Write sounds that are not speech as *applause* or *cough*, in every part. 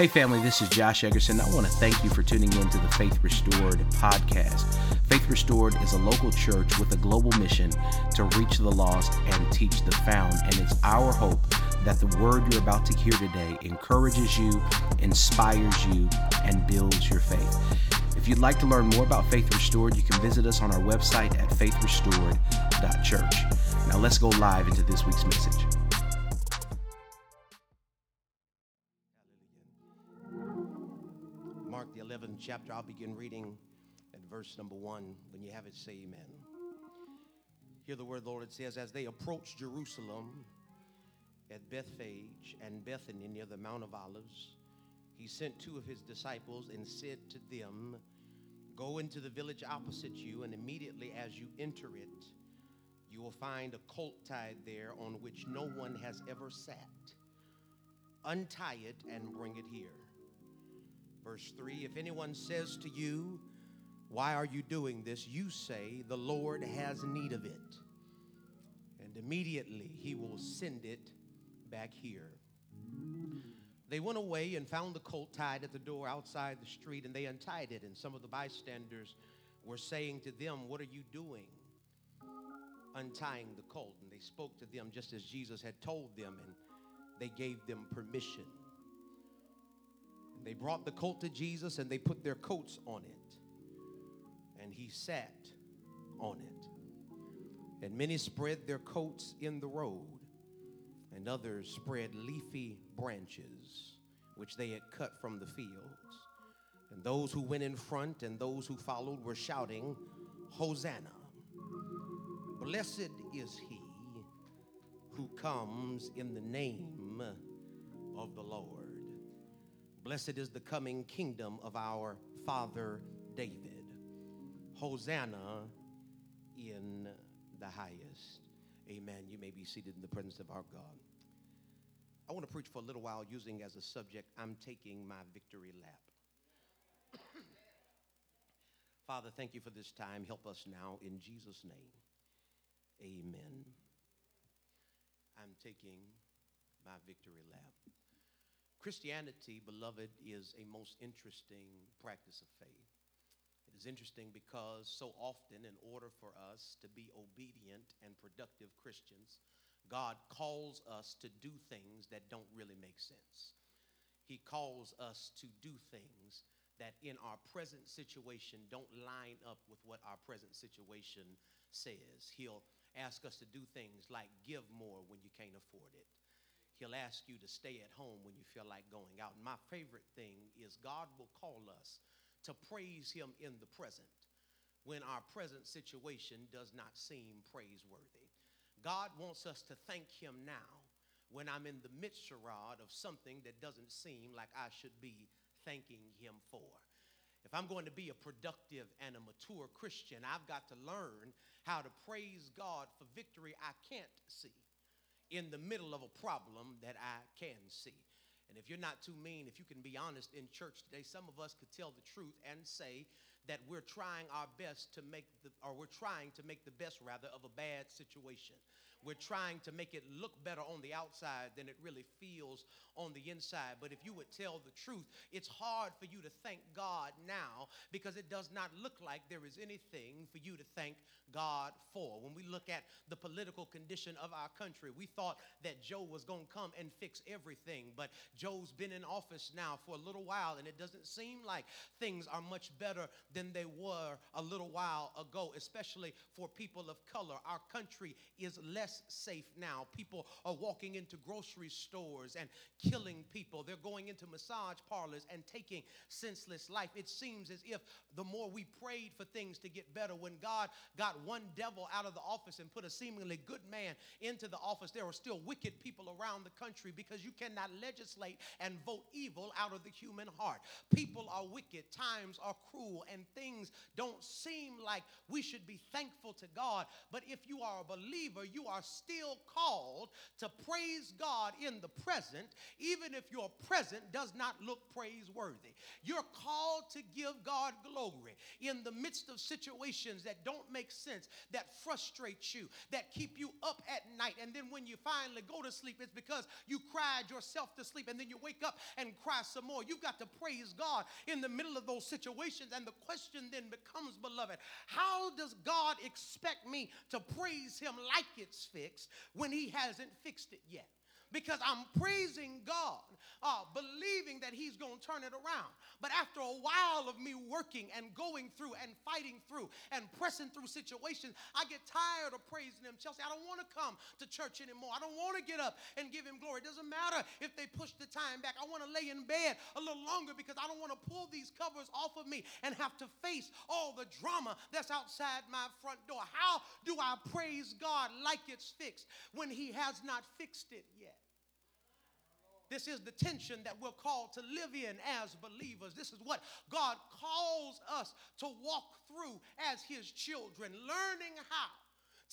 Hey, family, this is Josh Eggerson. I want to thank you for tuning in to the Faith Restored podcast. Faith Restored is a local church with a global mission to reach the lost and teach the found. And it's our hope that the word you're about to hear today encourages you, inspires you, and builds your faith. If you'd like to learn more about Faith Restored, you can visit us on our website at faithrestored.church. Now let's go live into this week's message. Chapter, I'll begin reading at verse number one. When you have it, say amen. Hear the word Lord. It says, As they approached Jerusalem at Bethphage and Bethany near the Mount of Olives, he sent two of his disciples and said to them, Go into the village opposite you, and immediately as you enter it, you will find a colt tied there on which no one has ever sat. Untie it and bring it here. Verse 3 If anyone says to you, Why are you doing this? you say, The Lord has need of it. And immediately he will send it back here. They went away and found the colt tied at the door outside the street, and they untied it. And some of the bystanders were saying to them, What are you doing? Untying the colt. And they spoke to them just as Jesus had told them, and they gave them permission. They brought the colt to Jesus, and they put their coats on it. And he sat on it. And many spread their coats in the road and others spread leafy branches which they had cut from the fields. And those who went in front and those who followed were shouting, Hosanna! Blessed is he who comes in the name of the Lord. Blessed is the coming kingdom of our father David. Hosanna in the highest. Amen. You may be seated in the presence of our God. I want to preach for a little while using as a subject, I'm taking my victory lap. *coughs* Father, thank you for this time. Help us now in Jesus' name. Amen. I'm taking my victory lap. Christianity, beloved, is a most interesting practice of faith. It is interesting because so often, in order for us to be obedient and productive Christians, God calls us to do things that don't really make sense. He calls us to do things that in our present situation don't line up with what our present situation says. He'll ask us to do things like give more when you can't afford it. He'll ask you to stay at home when you feel like going out. And my favorite thing is God will call us to praise him in the present when our present situation does not seem praiseworthy. God wants us to thank him now when I'm in the midst, of something that doesn't seem like I should be thanking him for. If I'm going to be a productive and a mature Christian, I've got to learn how to praise God for victory I can't see in the middle of a problem that I can see. And if you're not too mean, if you can be honest in church today, some of us could tell the truth and say that we're trying our best to make the, or we're trying to make the best rather of a bad situation. We're trying to make it look better on the outside than it really feels on the inside. But if you would tell the truth, it's hard for you to thank God now because it does not look like there is anything for you to thank God for. When we look at the political condition of our country, we thought that Joe was going to come and fix everything. But Joe's been in office now for a little while, and it doesn't seem like things are much better than they were a little while ago, especially for people of color. Our country is less safe now. People are walking into grocery stores and killing people. They're going into massage parlors and taking senseless life. It seems as if the more we prayed for things to get better, when God got one devil out of the office and put a seemingly good man into the office, there are still wicked people around the country because you cannot legislate and vote evil out of the human heart. People are wicked, times are cruel, and things don't seem like we should be thankful to God. But if you are a believer, you are are still called to praise God in the present, even if your present does not look praiseworthy. You're called to give God glory in the midst of situations that don't make sense, that frustrate you, that keep you up at night. And then when you finally go to sleep, it's because you cried yourself to sleep and then you wake up and cry some more. You've got to praise God in the middle of those situations. And the question then becomes, beloved, how does God expect me to praise Him like it's fixed when He hasn't fixed it yet? Because I'm praising God, uh, believing that He's going to turn it around. But after a while of me working and going through and fighting through and pressing through situations, I get tired of praising Him. Chelsea, I don't want to come to church anymore. I don't want to get up and give Him glory. It doesn't matter if they push the time back. I want to lay in bed a little longer because I don't want to pull these covers off of me and have to face all the drama that's outside my front door. How do I praise God like it's fixed when He has not fixed it yet? This is the tension that we're called to live in as believers. This is what God calls us to walk through as His children, learning how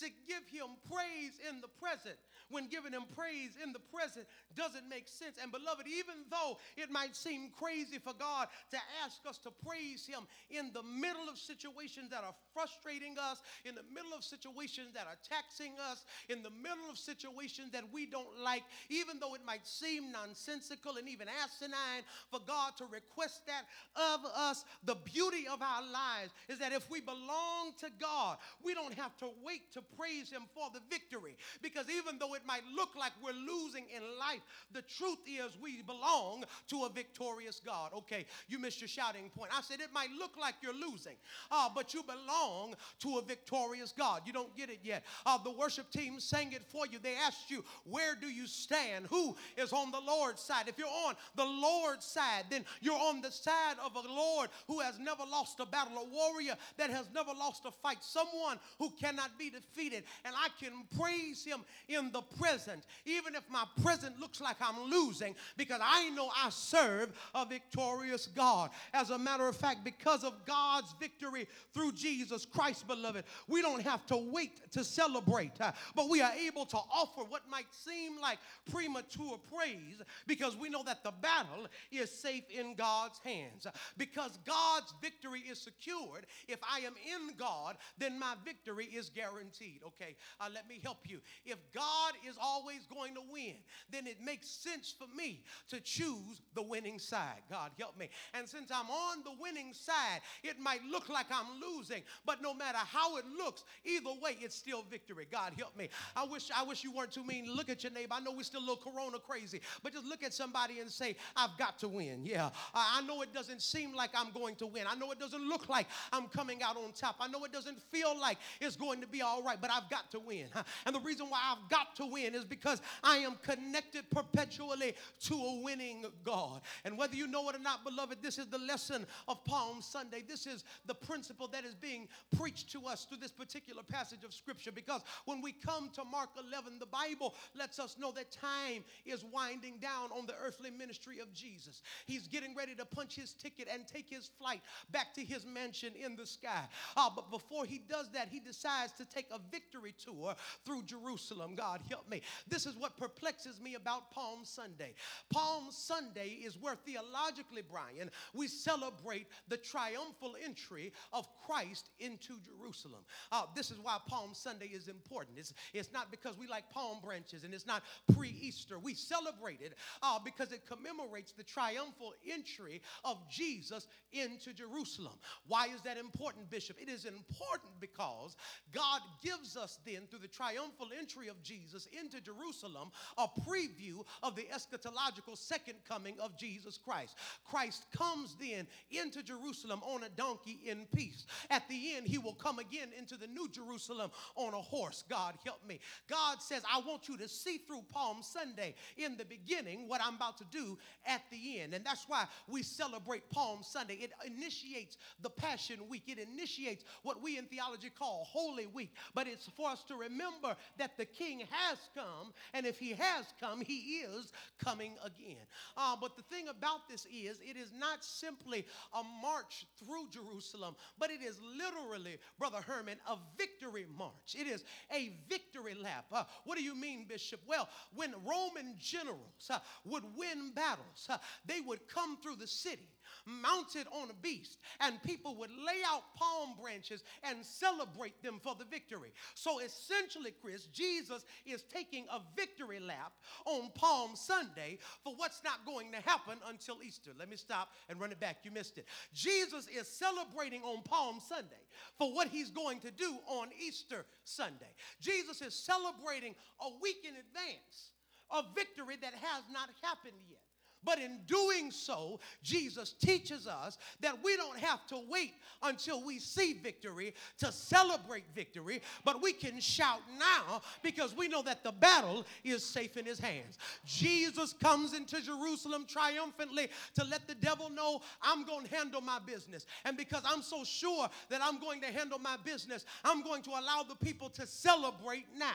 to give Him praise in the present when giving him praise in the present doesn't make sense. And beloved, even though it might seem crazy for God to ask us to praise him in the middle of situations that are frustrating us, in the middle of situations that are taxing us, in the middle of situations that we don't like, even though it might seem nonsensical and even asinine for God to request that of us, the beauty of our lives is that if we belong to God, we don't have to wait to praise him for the victory because even though it might look like we're losing in life, the truth is we belong to a victorious God. Okay, you missed your shouting point. I said it might look like you're losing, uh, but you belong to a victorious God. You don't get it yet. Uh, the worship team sang it for you. They asked you, Where do you stand? Who is on the Lord's side? If you're on the Lord's side, then you're on the side of a Lord who has never lost a battle, a warrior that has never lost a fight, someone who cannot be defeated. And I can praise him in the present, even if my present looks like I'm losing, because I know I serve a victorious God. As a matter of fact, because of God's victory through Jesus Christ, beloved, we don't have to wait to celebrate, uh, but we are able to offer what might seem like premature praise because we know that the battle is safe in God's hands. Because God's victory is secured, if I am in God, then my victory is guaranteed. Okay, uh, let me help you. If God is always going to win, then it makes sense for me to choose the winning side. God help me. And since I'm on the winning side, it might look like I'm losing, but no matter how it looks, either way, it's still victory. God help me. I wish I wish you weren't too mean. Look at your neighbor. I know we're still a little corona crazy, but just look at somebody and say, I've got to win. Yeah. I know it doesn't seem like I'm going to win. I know it doesn't look like I'm coming out on top. I know it doesn't feel like it's going to be all right, but I've got to win. And the reason why I've got to win is because I am connected perpetually to a winning God. And whether you know it or not, beloved, this is the lesson of Palm Sunday. This is the principle that is being preached to us through this particular passage of Scripture because when we come to Mark 11, the Bible lets us know that time is winding down on the earthly ministry of Jesus. He's getting ready to punch his ticket and take his flight back to his mansion in the sky. Uh, but before he does that, he decides to take a victory tour through Jerusalem. God help me. This is what perplexes me about Palm Sunday. Palm Sunday is where theologically, Brian, we celebrate the triumphal entry of Christ into Jerusalem. Uh, this is why Palm Sunday is important. It's, it's not because we like palm branches and it's not pre Easter. We celebrate it uh, because it commemorates the triumphal entry of Jesus into Jerusalem. Why is that important, Bishop? It is important because God gives us then, through the triumphal entry of Jesus into Jerusalem, a preview of the eschatological second coming of Jesus Christ. Christ comes then into Jerusalem on a donkey in peace. At the end, he will come again into the new Jerusalem on a horse. God help me. God says, I want you to see through Palm Sunday in the beginning what I'm about to do at the end. And that's why we celebrate Palm Sunday. It initiates the Passion Week, it initiates what we in theology call Holy Week. But it's for us to remember that the King has come, and if he has come, he is coming again. Uh, but the thing about this is, it is not simply a march through Jerusalem, but it is literally, Brother Herman, a victory march. It is a victory lap. Uh, what do you mean, Bishop? Well, when Roman generals uh, would win battles, uh, they would come through the city mounted on a beast, and people would lay out palm branches and celebrate them for the victory. So essentially, Chris, Jesus is taking a victory lap on Palm Sunday for what's not going to happen until Easter. Let me stop and run it back. You missed it. Jesus is celebrating on Palm Sunday for what he's going to do on Easter Sunday. Jesus is celebrating a week in advance a victory that has not happened yet. But in doing so, Jesus teaches us that we don't have to wait until we see victory to celebrate victory, but we can shout now because we know that the battle is safe in his hands. Jesus comes into Jerusalem triumphantly to let the devil know I'm going to handle my business. And because I'm so sure that I'm going to handle my business, I'm going to allow the people to celebrate now.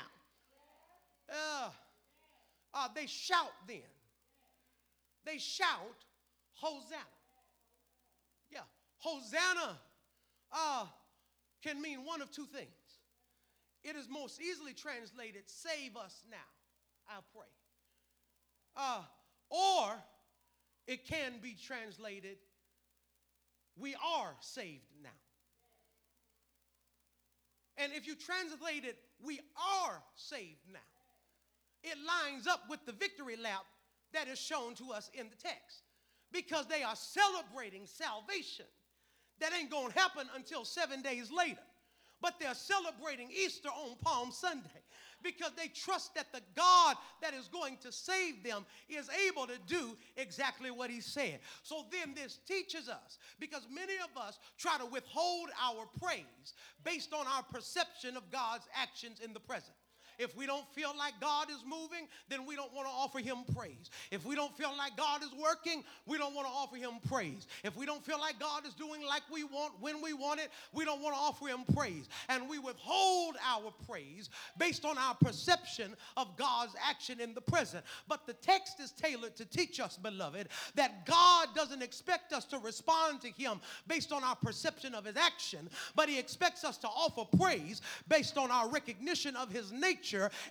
Uh, uh, they shout then they shout, Hosanna. Yeah, Hosanna uh, can mean one of two things. It is most easily translated, save us now, I pray. Uh, or it can be translated, we are saved now. And if you translate it, we are saved now, it lines up with the victory lap that is shown to us in the text because they are celebrating salvation. That ain't going to happen until seven days later. But they're celebrating Easter on Palm Sunday because they trust that the God that is going to save them is able to do exactly what He said. So then this teaches us because many of us try to withhold our praise based on our perception of God's actions in the present. If we don't feel like God is moving, then we don't want to offer him praise. If we don't feel like God is working, we don't want to offer him praise. If we don't feel like God is doing like we want when we want it, we don't want to offer him praise. And we withhold our praise based on our perception of God's action in the present. But the text is tailored to teach us, beloved, that God doesn't expect us to respond to him based on our perception of his action, but he expects us to offer praise based on our recognition of his nature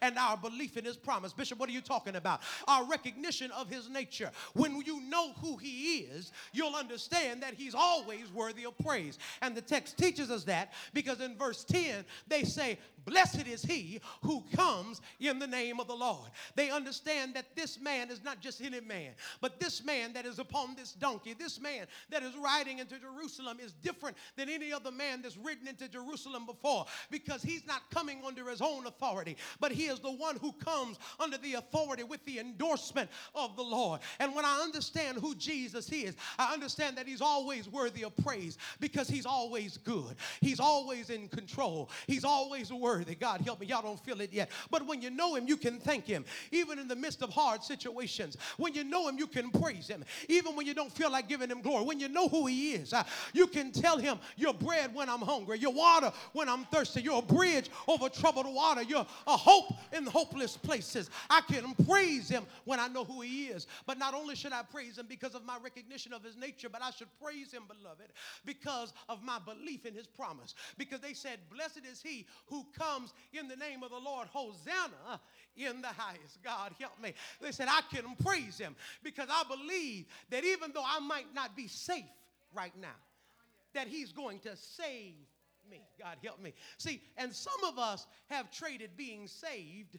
and our belief in his promise. Bishop, what are you talking about? Our recognition of his nature. When you know who he is, you'll understand that he's always worthy of praise. And the text teaches us that because in verse 10, they say, Blessed is he who comes in the name of the Lord. They understand that this man is not just any man, but this man that is upon this donkey, this man that is riding into Jerusalem is different than any other man that's ridden into Jerusalem before because he's not coming under his own authority, but he is the one who comes under the authority with the endorsement of the Lord. And when I understand who Jesus is, I understand that he's always worthy of praise because he's always good, he's always in control, he's always worthy worthy. God help me. Y'all don't feel it yet. But when you know Him, you can thank Him. Even in the midst of hard situations. When you know Him, you can praise Him. Even when you don't feel like giving Him glory. When you know who He is, uh, you can tell Him, You're bread when I'm hungry. You're water when I'm thirsty. You're a bridge over troubled water. You're a hope in hopeless places. I can praise Him when I know who He is. But not only should I praise Him because of my recognition of His nature, but I should praise Him, beloved, because of my belief in His promise. Because they said, Blessed is He who comes in the name of the Lord. Hosanna in the highest. God help me. They said, I can praise him because I believe that even though I might not be safe right now, that he's going to save me. God help me. See, and some of us have traded being saved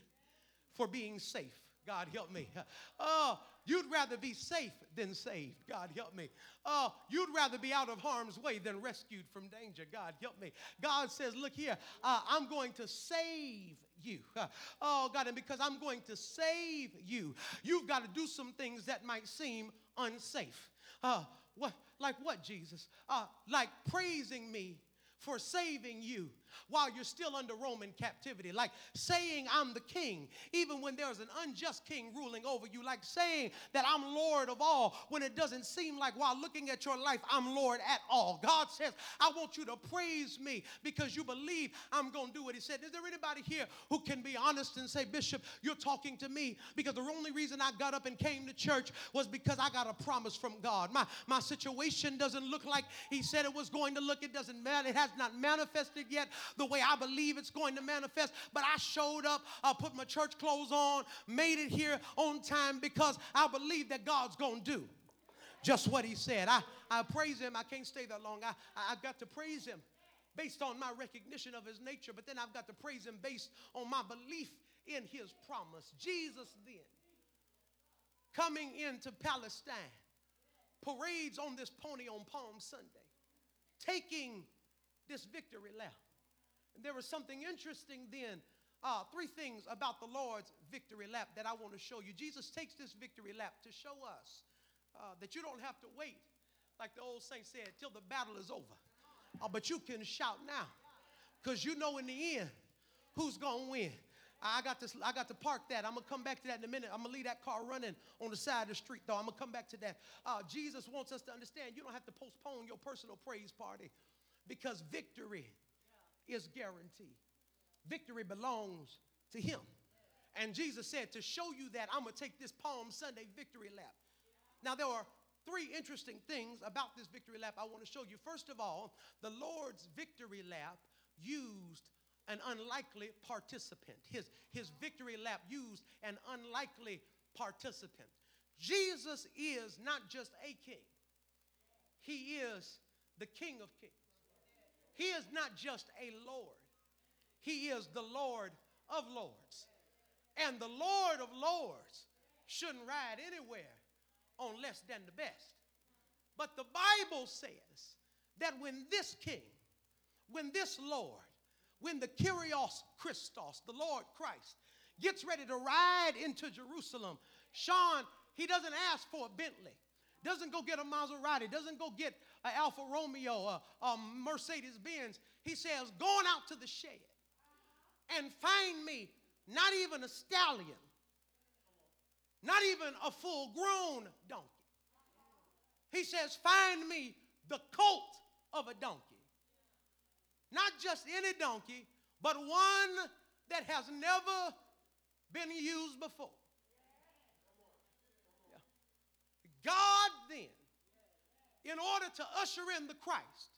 for being safe. God help me. *laughs* Oh, you'd rather be safe than saved. God help me. Oh, you'd rather be out of harm's way than rescued from danger. God help me. God says, Look here, uh, I'm going to save you. *laughs* Oh, God, and because I'm going to save you, you've got to do some things that might seem unsafe. Uh, what, like what, Jesus? Uh, like praising me for saving you while you're still under Roman captivity, like saying I'm the king, even when there's an unjust king ruling over you, like saying that I'm Lord of all when it doesn't seem like while looking at your life, I'm Lord at all. God says, I want you to praise me because you believe I'm going to do what He said. Is there anybody here who can be honest and say, Bishop, you're talking to me because the only reason I got up and came to church was because I got a promise from God. My, my situation doesn't look like He said it was going to look. It doesn't matter. It has not manifested yet the way I believe it's going to manifest. But I showed up, I put my church clothes on, made it here on time because I believe that God's going to do just what He said. I, I praise Him. I can't stay that long. I, I, I've got to praise Him based on my recognition of His nature, but then I've got to praise Him based on my belief in His promise. Jesus then coming into Palestine parades on this pony on Palm Sunday, taking this victory lap. And there was something interesting then. Uh, three things about the Lord's victory lap that I want to show you. Jesus takes this victory lap to show us uh, that you don't have to wait, like the old saint said, till the battle is over. Uh, but you can shout now because you know in the end who's going to win. I got to I got to park that. I'm gonna come back to that in a minute. I'm gonna leave that car running on the side of the street, though. I'm gonna come back to that. Uh, Jesus wants us to understand you don't have to postpone your personal praise party because victory is guaranteed. Victory belongs to Him. And Jesus said, To show you that, I'm going to take this Palm Sunday victory lap. Now, there are three interesting things about this victory lap I want to show you. First of all, the Lord's victory lap used an unlikely participant. His, his victory lap used an unlikely participant. Jesus is not just a king, he is the King of kings. He is not just a Lord, He is the Lord of lords. And the Lord of lords shouldn't ride anywhere on less than the best. But the Bible says that when this king, when this Lord, when the Kyrios Christos, the Lord Christ, gets ready to ride into Jerusalem, Sean, he doesn't ask for a Bentley, doesn't go get a Maserati, doesn't go get an Alfa Romeo, a, a Mercedes Benz. He says, going out to the shed and find me not even a stallion, not even a full grown donkey. He says, find me the colt of a donkey. Not just any donkey, but one that has never been used before. God then, in order to usher in the Christ,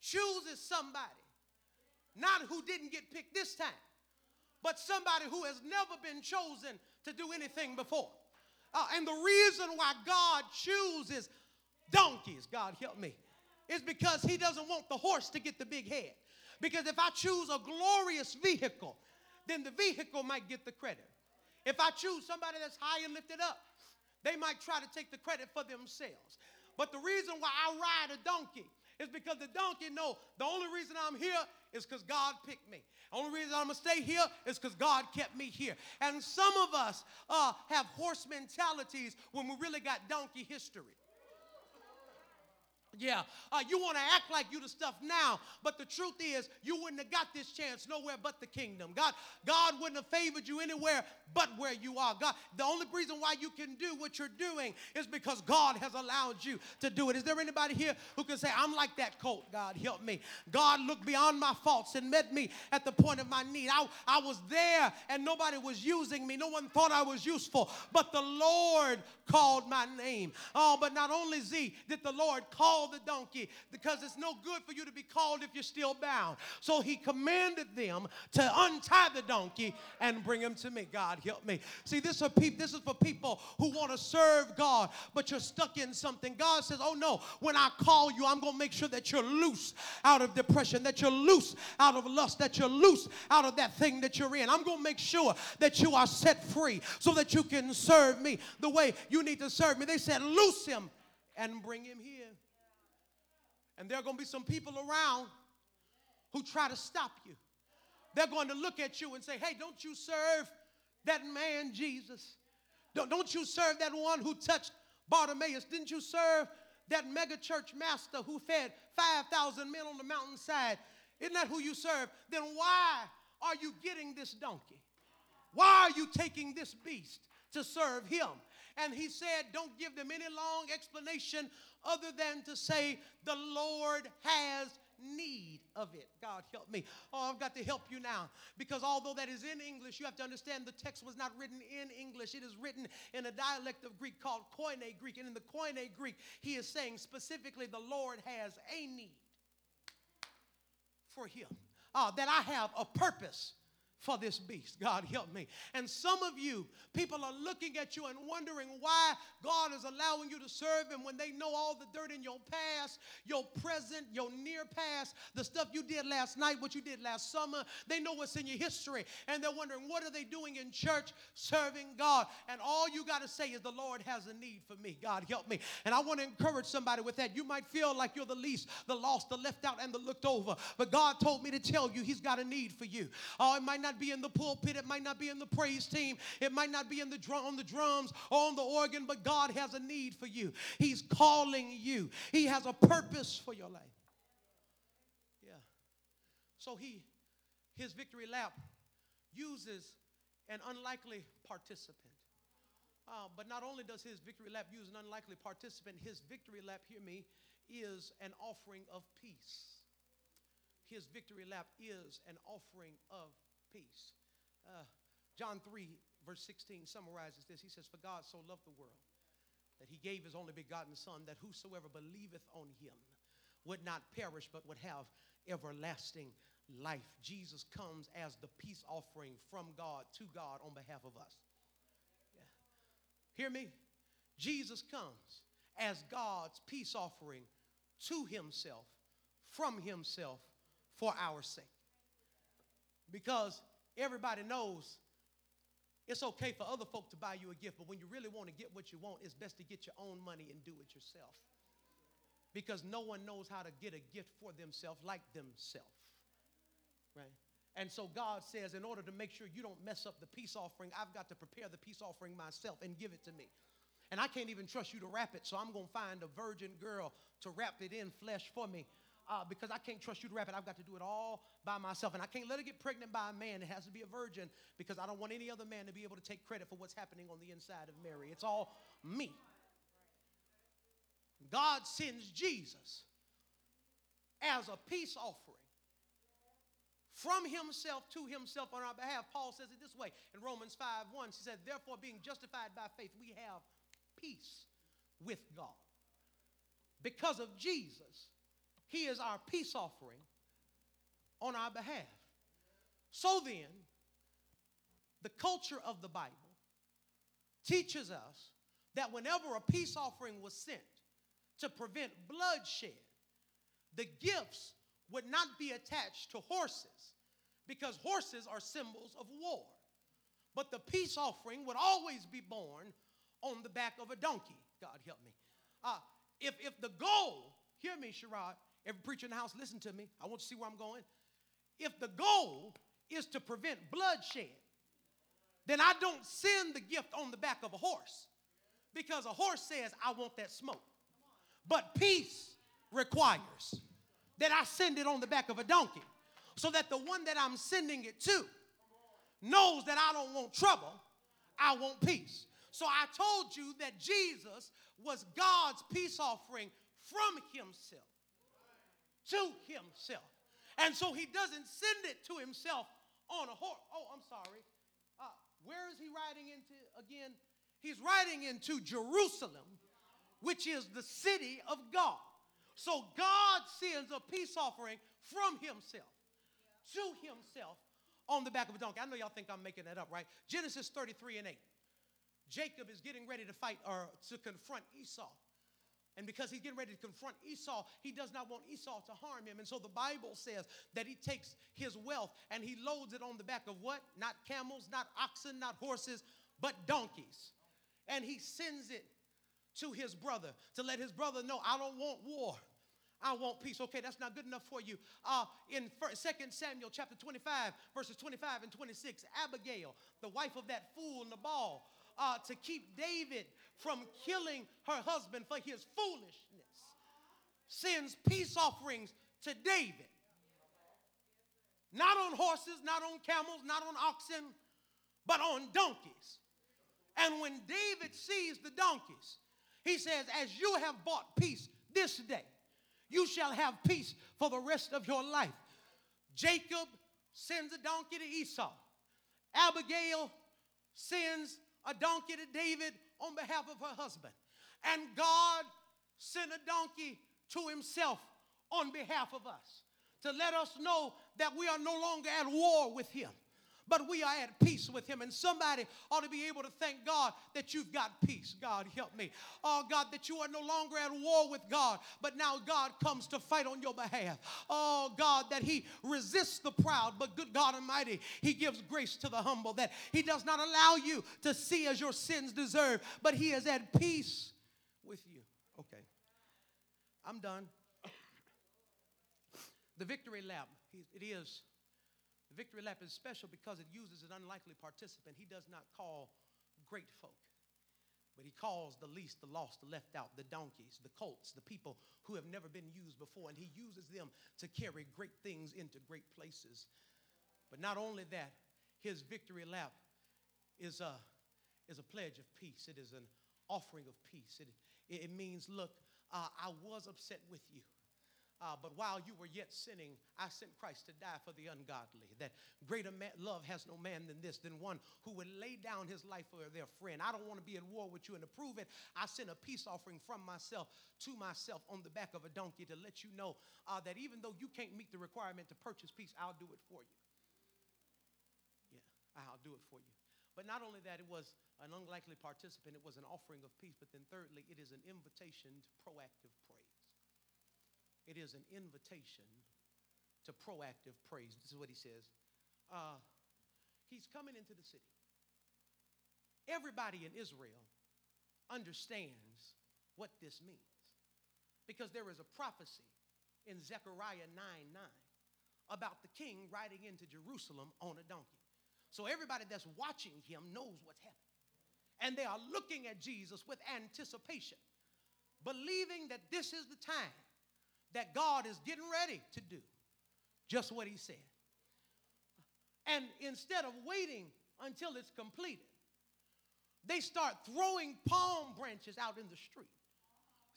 chooses somebody, not who didn't get picked this time, but somebody who has never been chosen to do anything before. Uh, and the reason why God chooses donkeys, God help me, is because He doesn't want the horse to get the big head. Because if I choose a glorious vehicle, then the vehicle might get the credit. If I choose somebody that's high and lifted up, they might try to take the credit for themselves. But the reason why I ride a donkey is because the donkey know the only reason I'm here is because God picked me. The only reason I'm gonna stay here is because God kept me here. And some of us uh, have horse mentalities when we really got donkey history. Yeah, uh, you want to act like you the stuff now, but the truth is you wouldn't have got this chance nowhere but the kingdom. God, God wouldn't have favored you anywhere but where you are. God, the only reason why you can do what you're doing is because God has allowed you to do it. Is there anybody here who can say, I'm like that colt, God, help me. God looked beyond my faults and met me at the point of my need. I, I was there and nobody was using me. No one thought I was useful, but the Lord called my name. Oh, but not only Z did the Lord the donkey because it's no good for you to be called if you're still bound. So he commanded them to untie the donkey and bring him to me. God help me. See, this, are this is for people who want to serve God, but you're stuck in something. God says, Oh no, when I call you, I'm going to make sure that you're loose out of depression, that you're loose out of lust, that you're loose out of that thing that you're in. I'm going to make sure that you are set free so that you can serve me the way you need to serve me. They said, Loose him and bring him here. And there are going to be some people around who try to stop you. They're going to look at you and say, hey, don't you serve that man Jesus? Don't, don't you serve that one who touched Bartimaeus? Didn't you serve that mega church master who fed 5,000 men on the mountainside? isn't that who you serve? Then why are you getting this donkey? Why are you taking this beast to serve him? And he said, Don't give them any long explanation other than to say, The Lord has need of it. God help me. Oh, I've got to help you now. Because although that is in English, you have to understand the text was not written in English. It is written in a dialect of Greek called Koine Greek. And in the Koine Greek, he is saying specifically, the Lord has a need for him. Uh, that I have a purpose for this beast. God help me. And some of you, people are looking at you and wondering why God is allowing you to serve Him when they know all the dirt in your past, your present, your near past, the stuff you did last night, what you did last summer. They know what's in your history. And they're wondering, what are they doing in church serving God? And all you got to say is, the Lord has a need for me. God help me. And I want to encourage somebody with that. You might feel like you're the least, the lost, the left out, and the looked over. But God told me to tell you, He's got a need for you. Oh, it might not not be in the pulpit, it might not be in the praise team, it might not be in the drum, on the drums or on the organ, but God has a need for you. He's calling you. He has a purpose for your life. Yeah. So he his victory lap uses an unlikely participant. Uh, but not only does his victory lap use an unlikely participant, his victory lap, hear me, is an offering of peace. His victory lap is an offering of peace. Uh, John 3, verse 16 summarizes this. He says, For God so loved the world that he gave his only begotten Son, that whosoever believeth on him would not perish, but would have everlasting life. Jesus comes as the peace offering from God to God on behalf of us. Yeah. Hear me? Jesus comes as God's peace offering to himself, from himself, for our sake. Because everybody knows it's okay for other folk to buy you a gift, but when you really want to get what you want, it's best to get your own money and do it yourself. Because no one knows how to get a gift for themselves like themselves. Right? And so God says, in order to make sure you don't mess up the peace offering, I've got to prepare the peace offering myself and give it to me. And I can't even trust you to wrap it, so I'm going to find a virgin girl to wrap it in flesh for me uh, because I can't trust you to wrap it. I've got to do it all by myself. And I can't let her get pregnant by a man. It has to be a virgin because I don't want any other man to be able to take credit for what's happening on the inside of Mary. It's all me. God sends Jesus as a peace offering from himself to himself on our behalf. Paul says it this way in Romans 5 1. He said, Therefore, being justified by faith, we have peace with God. Because of Jesus, he is our peace offering on our behalf. So then, the culture of the Bible teaches us that whenever a peace offering was sent to prevent bloodshed, the gifts would not be attached to horses because horses are symbols of war. But the peace offering would always be borne on the back of a donkey. God help me. Uh, if, if the goal, hear me, Sherrod, Every preacher in the house, listen to me. I want to see where I'm going. If the goal is to prevent bloodshed, then I don't send the gift on the back of a horse because a horse says, I want that smoke. But peace requires that I send it on the back of a donkey so that the one that I'm sending it to knows that I don't want trouble, I want peace. So I told you that Jesus was God's peace offering from himself to himself. And so he doesn't send it to himself on a horse. Oh, I'm sorry. Uh, where is he riding into again? He's riding into Jerusalem, which is the city of God. So God sends a peace offering from himself to himself on the back of a donkey. I know y'all think I'm making that up, right? Genesis 33 and 8. Jacob is getting ready to fight or to confront Esau. And because he's getting ready to confront Esau, he does not want Esau to harm him. And so the Bible says that he takes his wealth and he loads it on the back of what? Not camels, not oxen, not horses, but donkeys. And he sends it to his brother to let his brother know, I don't want war. I want peace. Okay, that's not good enough for you. Uh, in 2 Samuel chapter 25, verses 25 and 26, Abigail, the wife of that fool Nabal, uh, to keep David from killing her husband for his foolishness, sends peace offerings to David not on horses, not on camels, not on oxen, but on donkeys. And when David sees the donkeys, he says, As you have bought peace this day, you shall have peace for the rest of your life. Jacob sends a donkey to Esau. Abigail sends a donkey to David on behalf of her husband. And God sent a donkey to himself on behalf of us to let us know that we are no longer at war with him but we are at peace with him. And somebody ought to be able to thank God that you've got peace. God, help me. Oh, God, that you are no longer at war with God, but now God comes to fight on your behalf. Oh, God, that he resists the proud, but good God Almighty, he gives grace to the humble, that he does not allow you to see as your sins deserve, but he is at peace with you. Okay. I'm done. *coughs* The victory lap, it is victory lap is special because it uses an unlikely participant. He does not call great folk, but he calls the least, the lost, the left out, the donkeys, the colts, the people who have never been used before, and he uses them to carry great things into great places. But not only that, his victory lap is a, is a pledge of peace. It is an offering of peace. It, it means, look, uh, I was upset with you. Uh, but while you were yet sinning, I sent Christ to die for the ungodly. That greater man, love has no man than this, than one who would lay down his life for their friend. I don't want to be at war with you, and to prove it, I sent a peace offering from myself to myself on the back of a donkey to let you know uh, that even though you can't meet the requirement to purchase peace, I'll do it for you. Yeah, I'll do it for you. But not only that, it was an unlikely participant, it was an offering of peace. But then, thirdly, it is an invitation to proactive. It is an invitation to proactive praise. This is what he says. Uh, he's coming into the city. Everybody in Israel understands what this means because there is a prophecy in Zechariah 9 9 about the king riding into Jerusalem on a donkey. So everybody that's watching him knows what's happening. And they are looking at Jesus with anticipation, believing that this is the time that God is getting ready to do just what he said. And instead of waiting until it's completed, they start throwing palm branches out in the street,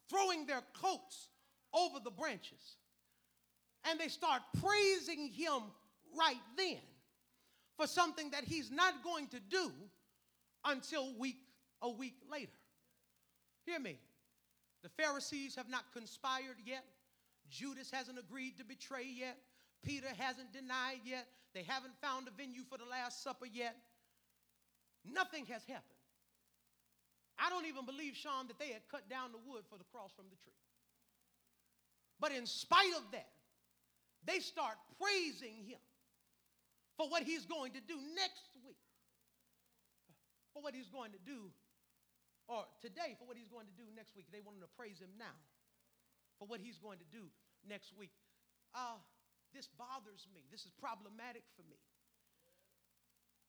throwing their coats over the branches. And they start praising him right then for something that he's not going to do until week a week later. Hear me. The Pharisees have not conspired yet. Judas hasn't agreed to betray yet. Peter hasn't denied yet. They haven't found a venue for the Last Supper yet. Nothing has happened. I don't even believe, Sean, that they had cut down the wood for the cross from the tree. But in spite of that, they start praising him for what he's going to do next week, for what he's going to do, or today, for what he's going to do next week. They wanted to praise him now for what he's going to do next week. Uh, this bothers me. This is problematic for me.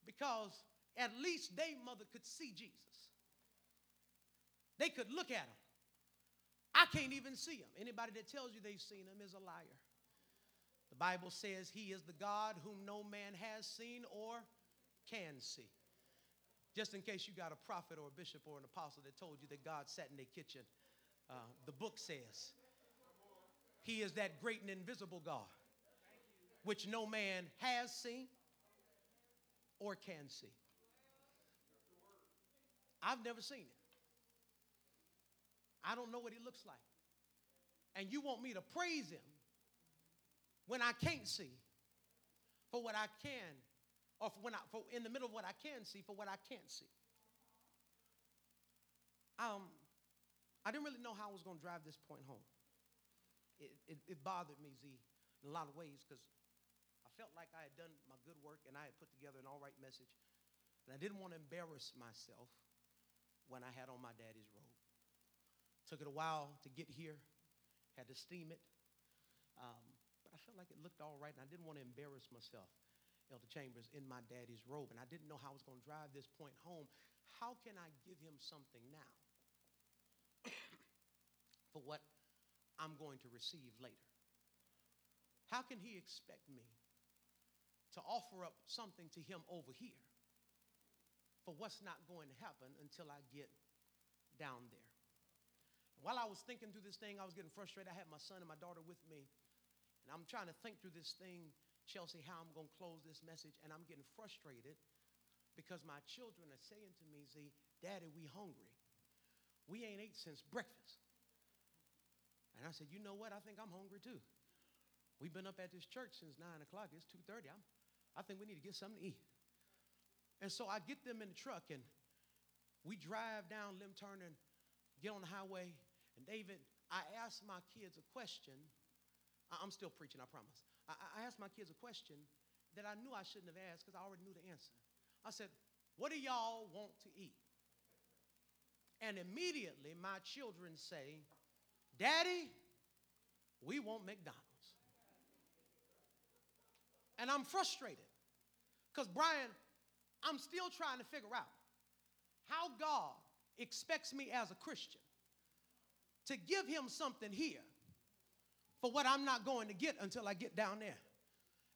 Because at least they, mother, could see Jesus. They could look at him. I can't even see him. Anybody that tells you they've seen him is a liar. The Bible says he is the God whom no man has seen or can see. Just in case you got a prophet or a bishop or an apostle that told you that God sat in their kitchen, uh, the book says he is that great and invisible God, which no man has seen or can see. I've never seen it. I don't know what he looks like. And you want me to praise him when I can't see for what I can, or for when I, for in the middle of what I can see for what I can't see. Um, I didn't really know how I was going to drive this point home it, it, it bothered me, Z, in a lot of ways because I felt like I had done my good work and I had put together an all right message. And I didn't want to embarrass myself when I had on my daddy's robe. Took it a while to get here, had to steam it. Um, but I felt like it looked all right, and I didn't want to embarrass myself, Elder Chambers, in my daddy's robe. And I didn't know how I was going to drive this point home. How can I give him something now *coughs* for what I'm going to receive later. How can he expect me to offer up something to him over here for what's not going to happen until I get down there. While I was thinking through this thing, I was getting frustrated. I had my son and my daughter with me, and I'm trying to think through this thing, Chelsea, how I'm going to close this message, and I'm getting frustrated because my children are saying to me, see, Daddy, we hungry. We ain't ate since breakfast. And I said, you know what? I think I'm hungry too. We've been up at this church since 9 o'clock. It's 2.30. I'm, I think we need to get something to eat. And so I get them in the truck and we drive down Lim Turner and get on the highway. And David, I asked my kids a question. I'm still preaching, I promise. I asked my kids a question that I knew I shouldn't have asked because I already knew the answer. I said, What do y'all want to eat? And immediately my children say, Daddy, we want McDonald's. And I'm frustrated because, Brian, I'm still trying to figure out how God expects me as a Christian to give him something here for what I'm not going to get until I get down there.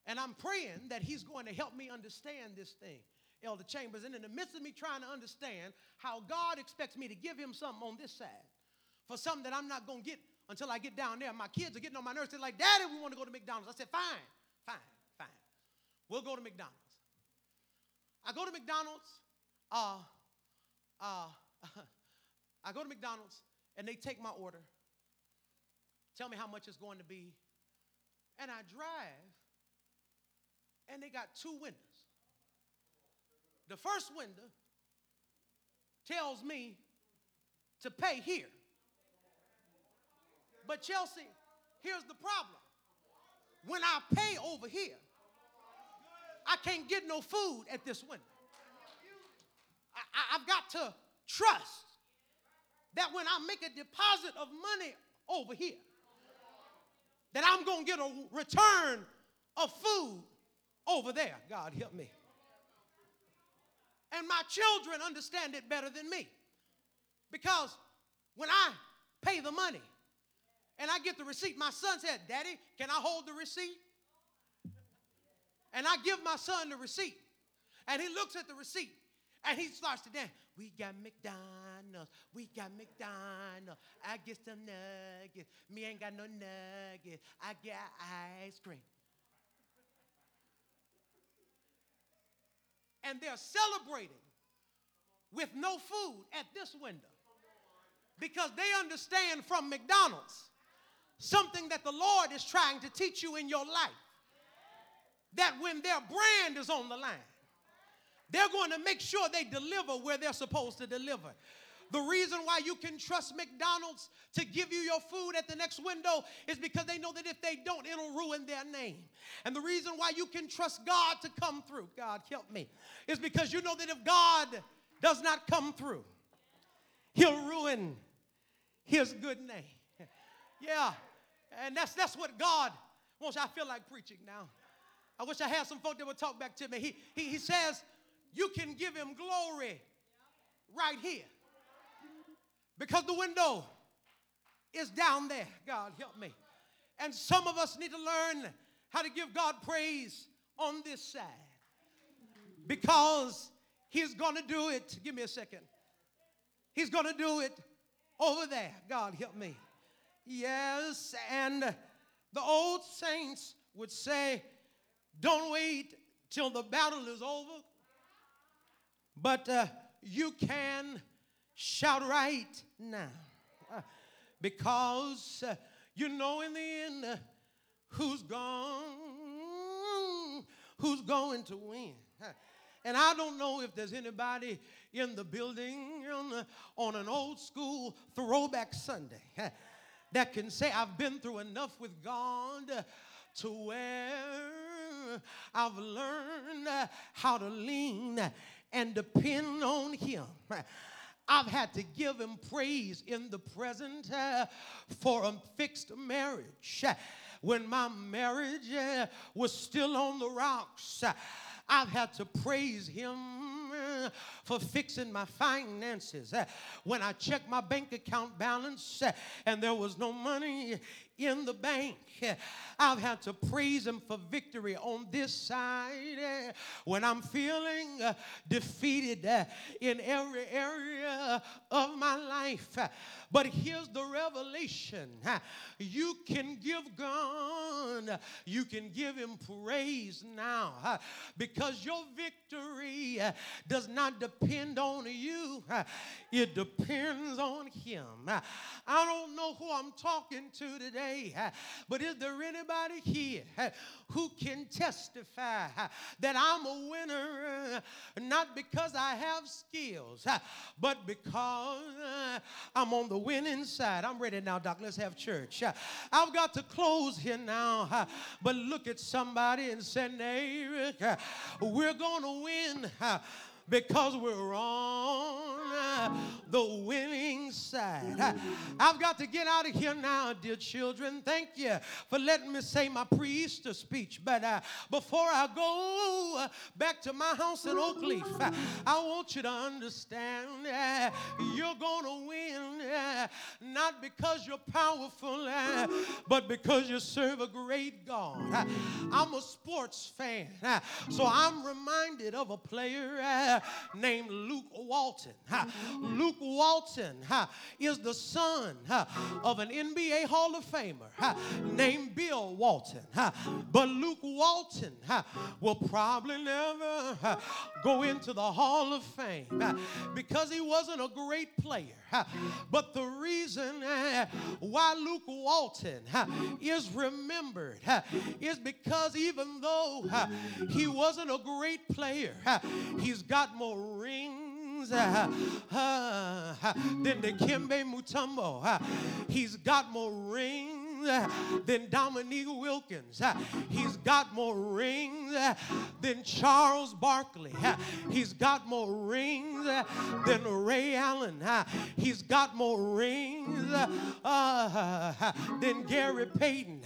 And I'm praying that he's going to help me understand this thing, Elder Chambers. And in the midst of me trying to understand how God expects me to give him something on this side for something that I'm not going to get until I get down there, my kids are getting on my nerves. They're like, Daddy, we want to go to McDonald's. I said, Fine, fine. Fine. We'll go to McDonald's. I go to McDonald's. Uh, uh, *laughs* I go to McDonald's and they take my order, tell me how much it's going to be, and I drive, and they got two windows. The first window tells me to pay here. But Chelsea, here's the problem. When I pay over here, I can't get no food at this window. I, have got to trust that when I make a deposit of money over here, that I'm going to get a return of food over there. God help me. And my children understand it better than me. Because when I pay the money and I get the receipt, my son said, Daddy, can I hold the receipt? And I give my son the receipt. And he looks at the receipt and he starts to dance. We got McDonald's. We got McDonald's. I get some nuggets. Me ain't got no nuggets. I get ice cream. And they're celebrating with no food at this window because they understand from McDonald's something that the Lord is trying to teach you in your life that when their brand is on the line, they're going to make sure they deliver where they're supposed to deliver. The reason why you can trust McDonald's to give you your food at the next window is because they know that if they don't, it'll ruin their name. And the reason why you can trust God to come through, God help me, is because you know that if God does not come through, He'll ruin His good name. *laughs* Yeah, and that's that's what God wants. I feel like preaching now. I wish I had some folk that would talk back to me. He, he, he says, You can give him glory right here. Because the window is down there. God, help me. And some of us need to learn how to give God praise on this side. Because he's going to do it. Give me a second. He's going to do it over there. God, help me. Yes, and the old saints would say, don't wait till the battle is over. But uh, you can shout right now. Uh, because uh, you know in the end uh, who's gone, who's going to win. And I don't know if there's anybody in the building on, on an old school throwback Sunday that can say, I've been through enough with God to where I've learned how to lean and depend on Him. I've had to give him praise in the present uh, for a fixed marriage. When my marriage uh, was still on the rocks, I've had to praise him for fixing my finances. When I checked my bank account balance and there was no money in the bank. I've had to praise Him for victory on this side when I'm feeling uh, defeated uh, in every area of my life. But here's the revelation you can give God, you can give Him praise now because your victory does not depend on you, it depends on Him. I don't know who I'm talking to today, but is there anybody here who can testify that I'm a winner not because I have skills, but because uh, I'm on the winning side? I'm ready now, Doc. Let's have church. I've got to close here now, but look at somebody and say, neighbor, we're going to win because we're on the winning side. I've got to get out of here now, dear children. Thank you for letting me say my pre-Easter speech. But uh, before I go back to my house in Oakleaf, I want you to understand uh, you're going to win uh, not because you're powerful, uh, but because you serve a great God. I'm a sports fan, uh, so I'm reminded of a player uh, named Luke Walton. Luke Walton is the son of an NBA Hall of Famer named Bill Walton. But Luke Walton will probably never go into the Hall of Fame because he wasn't a great player. But the reason why Luke Walton is remembered is because even though he wasn't a great player, he's got more rings than Dikembe Mutombo. He's got more rings than Dominique Wilkins. He's got more rings than Charles Barkley. He's got more rings than Ray Allen. He's got more rings uh, than Gary Payton.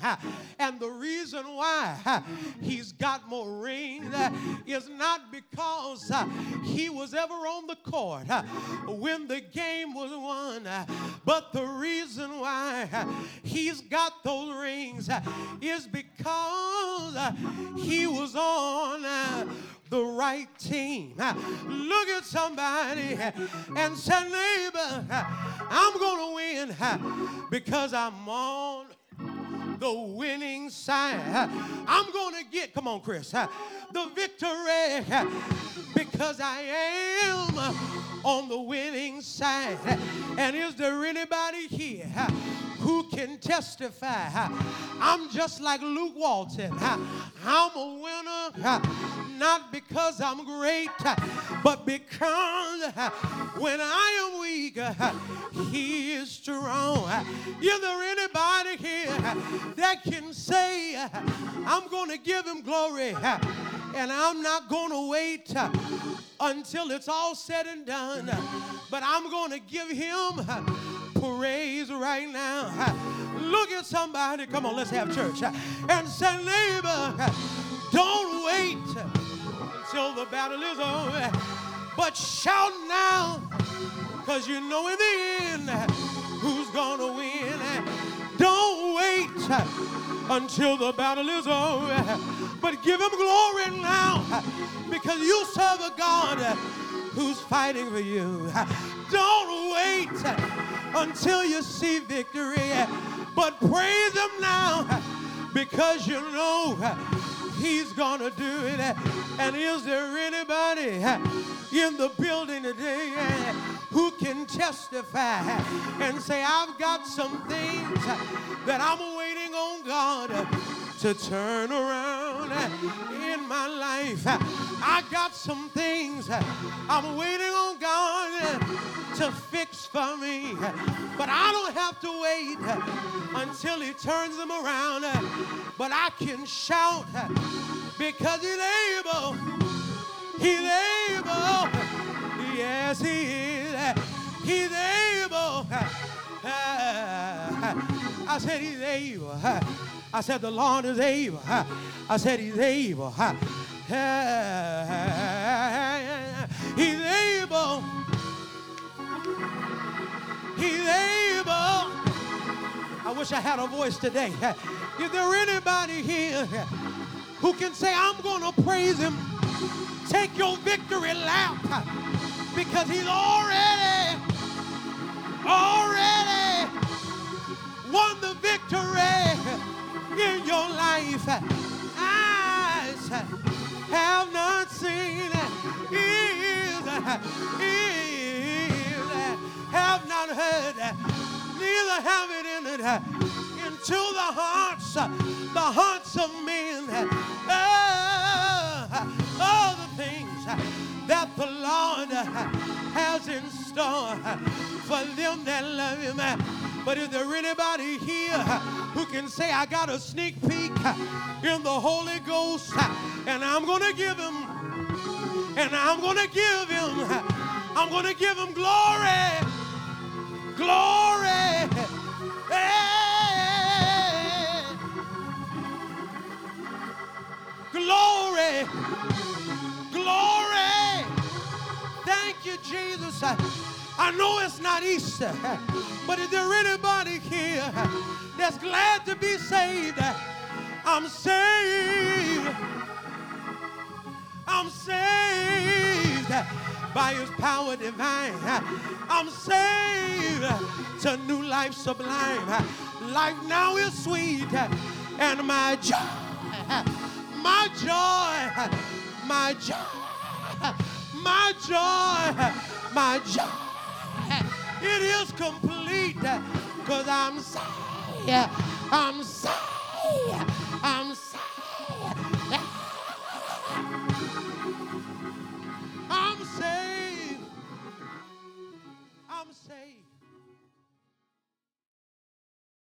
And the reason why he's got more rings is not because he was ever on the court when the game was won, but the reason why he's got got those rings uh, is because uh, he was on uh, the right team. Look at somebody and say, neighbor, I'm going to win because I'm on the winning side. I'm going to get, come on, Chris, the victory because I am on the winning side. And is there anybody here who can testify? I'm just like Luke Walton. I'm a winner not because I'm great, but because when I am weak, He is strong. Is there anybody here that can say, I'm going to give Him glory? And I'm not going to wait until it's all said and done. But I'm going to give him praise right now. Look at somebody. Come on, let's have church. And say, neighbor, don't wait until the battle is over. But shout now, because you know in the end who's to win. Don't wait until the battle is over. But give him glory now because you serve a God who's fighting for you. *laughs* Don't wait until you see victory, but praise him now because you know he's gonna do it. And is there anybody in the building today who can testify and say, I've got some things that I'm waiting on God to turn around in my life. I got some things I'm waiting on God to fix for me, but I don't have to wait until He turns them around. But I can shout because He's able. He's able. Yes, He is. He's able. I said He's able. I said, The Lord is able. I said, He's able. He's able. He's able. I wish I had a voice today. Is there anybody here who can say, I'm going to praise him? Take your victory lap because he's already, already won the victory in your life. Eyes have not seen, ears, ears have not heard, neither have it entered into the hearts, the hearts of men. Oh, all the things that the Lord has in store for them that love Him. But is there anybody here who can say, I got a sneak peek in the Holy Ghost and I'm going to give Him, and I'm going to give Him, I'm going to give Him glory, glory. Glory, glory. Thank you, Jesus. I know it's not Easter, *laughs* but is there anybody here that's glad to be saved? I'm saved. I'm saved by his power divine. I'm saved to new life sublime. Life now is sweet and my joy, my joy, my joy, my joy, my joy. It is complete because I'm saved. I'm saved.